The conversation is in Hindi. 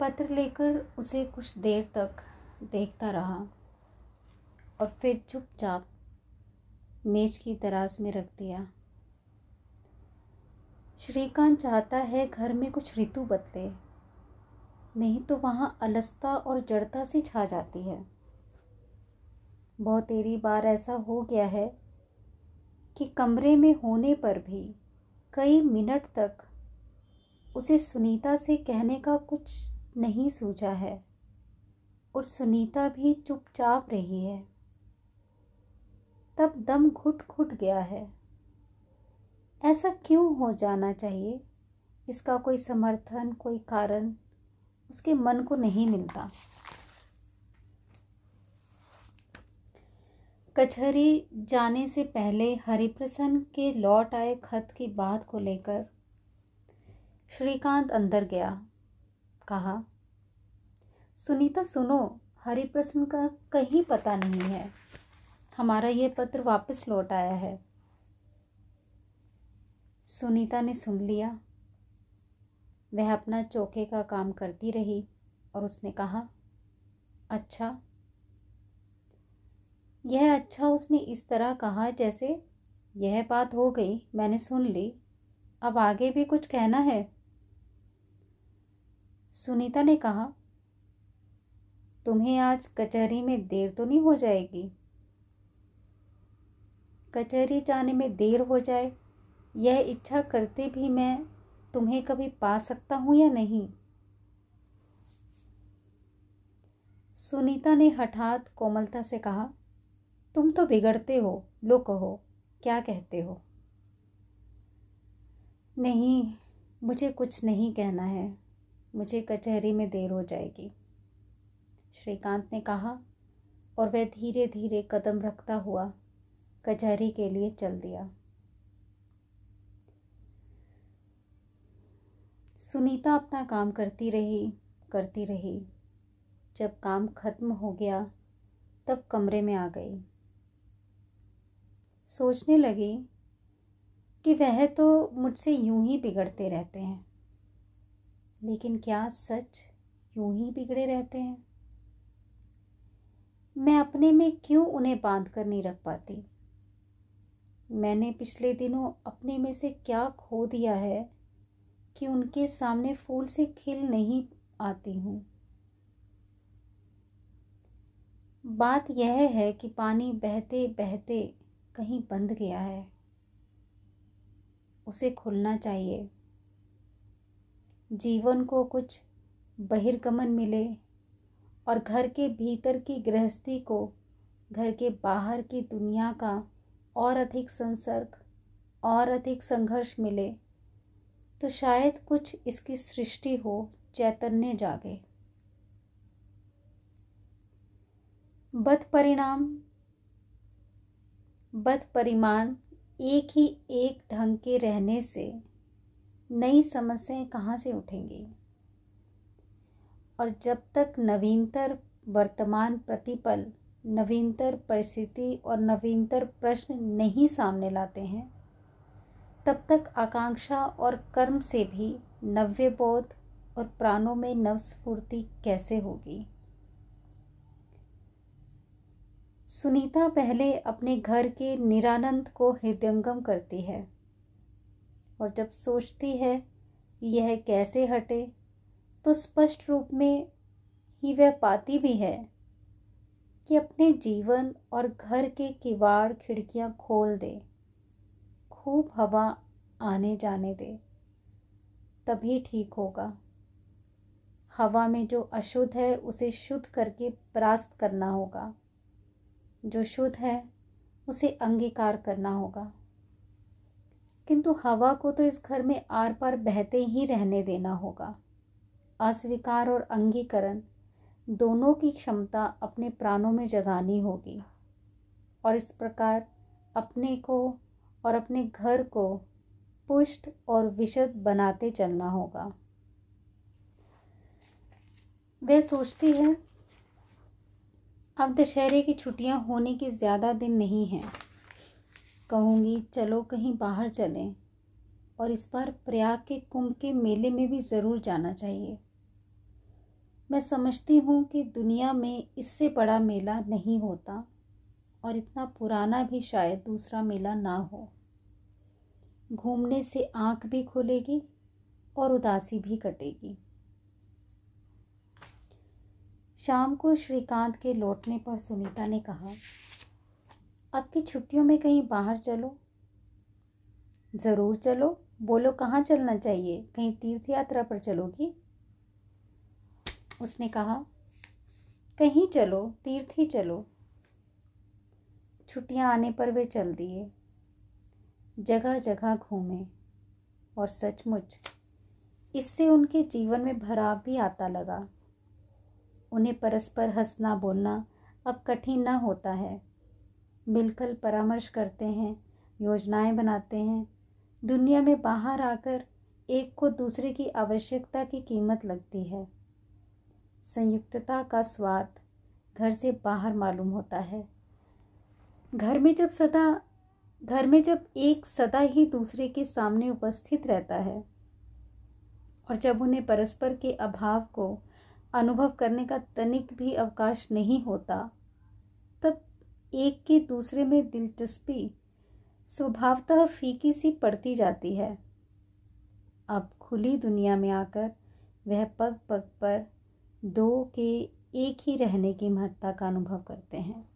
पत्र लेकर उसे कुछ देर तक देखता रहा और फिर चुपचाप मेज की दराज में रख दिया। श्रीकांत चाहता है घर में कुछ ऋतु बदले, नहीं तो वहाँ अलसता और जड़ता सी छा जाती है। बहुत तेरी बार ऐसा हो गया है कि कमरे में होने पर भी कई मिनट तक उसे सुनीता से कहने का कुछ नहीं सूझा है। और सुनीता भी चुपचाप रही है। तब दम घुट घुट गया है। ऐसा क्यों हो जाना चाहिए? इसका कोई समर्थन, कोई कारण उसके मन को नहीं मिलता। कचहरी जाने से पहले हरिप्रसन्न के लौट आए खत की बात को लेकर श्रीकांत अंदर गया। कहा, सुनीता सुनो हरिप्रसन्न का कहीं पता नहीं है। हमारा ये पत्र वापस लौट आया है। सुनीता ने सुन लिया। वह अपना चौके का काम करती रही और उसने कहा अच्छा। यह अच्छा उसने इस तरह कहा जैसे, यह बात हो गई, मैंने सुन ली। अब आगे भी कुछ कहना है? सुनीता ने कहा, तुम्हें आज कचहरी में देर तो नहीं हो जाएगी? कचहरी जाने में देर हो जाए, यह इच्छा करते भी मैं तुम्हें कभी पा सकता हूँ या नहीं? सुनीता ने हठात कोमलता से कहा, तुम तो बिगड़ते हो, लो कहो, क्या कहते हो? नहीं, मुझे कुछ नहीं कहना है। मुझे कचहरी में देर हो जाएगी। श्रीकांत ने कहा, और वह धीरे धीरे कदम रखता हुआ कचहरी के लिए चल दिया। सुनीता अपना काम करती रही करती रही। जब काम खत्म हो गया, तब कमरे में आ गई। सोचने लगी कि वह तो मुझसे यूँ ही बिगड़ते रहते हैं। लेकिन क्या सच यूँ ही बिगड़े रहते हैं? मैं अपने में क्यों उन्हें बाँध कर नहीं रख पाती? मैंने पिछले दिनों अपने में से क्या खो दिया है कि उनके सामने फूल से खिल नहीं आती हूँ? बात यह है कि पानी बहते बहते कहीं बंद गया है। उसे खुलना चाहिए। जीवन को कुछ बहिर्गमन मिले और घर के भीतर की गृहस्थी को घर के बाहर की दुनिया का और अधिक संसर्ग और अधिक संघर्ष मिले तो शायद कुछ इसकी सृष्टि हो, चैतन्य जागे। बद परिणाम, बद परिमाण एक ही एक ढंग के रहने से नई समस्याएँ कहाँ से उठेंगी? और जब तक नवीनतर वर्तमान प्रतिपल, नवीनतर परिस्थिति और नवीनतर प्रश्न नहीं सामने लाते हैं, तब तक आकांक्षा और कर्म से भी नव्य बोध और प्राणों में नवस्फूर्ति कैसे होगी? सुनीता पहले अपने घर के निरानंद को हृदयंगम करती है। और जब सोचती है कि यह कैसे हटे तो स्पष्ट रूप में ही वह पाती भी है कि अपने जीवन और घर के किवाड़ खिड़कियाँ खोल दे, खूब हवा आने जाने दे, तभी ठीक होगा। हवा में जो अशुद्ध है, उसे शुद्ध करके परास्त करना होगा। जो शुद्ध है, उसे अंगीकार करना होगा। किंतु हवा को तो इस घर में आर पार बहते ही रहने देना होगा। अस्वीकार और अंगीकरण, दोनों की क्षमता अपने प्राणों में जगानी होगी। और इस प्रकार अपने को और अपने घर को पुष्ट और विशद बनाते चलना होगा। वह सोचती है, अब दशहरे की छुट्टियाँ होने के ज़्यादा दिन नहीं हैं। कहूँगी, चलो कहीं बाहर चलें। और इस बार प्रयाग के कुंभ के मेले में भी ज़रूर जाना चाहिए। मैं समझती हूँ कि दुनिया में इससे बड़ा मेला नहीं होता, और इतना पुराना भी शायद दूसरा मेला ना हो। घूमने से आँख भी खुलेगी और उदासी भी कटेगी। शाम को श्रीकांत के लौटने पर सुनीता ने कहा अब की छुट्टियों में कहीं बाहर चलो। ज़रूर चलो। बोलो, कहाँ चलना चाहिए? कहीं तीर्थ यात्रा पर चलोगी? उसने कहा, कहीं चलो, तीर्थ ही चलो। छुट्टियाँ आने पर वे चल दिए। जगह जगह घूमे। और सचमुच, इससे उनके जीवन में भराव भी आता लगा। उन्हें परस्पर हंसना बोलना अब कठिन न होता है। मिलकर परामर्श करते हैं, योजनाएँ बनाते हैं। दुनिया में बाहर आकर एक को दूसरे की आवश्यकता की कीमत लगती है। संयुक्तता का स्वाद घर से बाहर मालूम होता है। घर में जब सदा, घर में जब एक सदा ही दूसरे के सामने उपस्थित रहता है और जब उन्हें परस्पर के अभाव को अनुभव करने का तनिक भी अवकाश नहीं होता, तब एक के दूसरे में दिलचस्पी स्वभावतः फीकी सी पड़ती जाती है। अब खुली दुनिया में आकर वह पग पग पर दो के एक ही रहने की महत्ता का अनुभव करते हैं।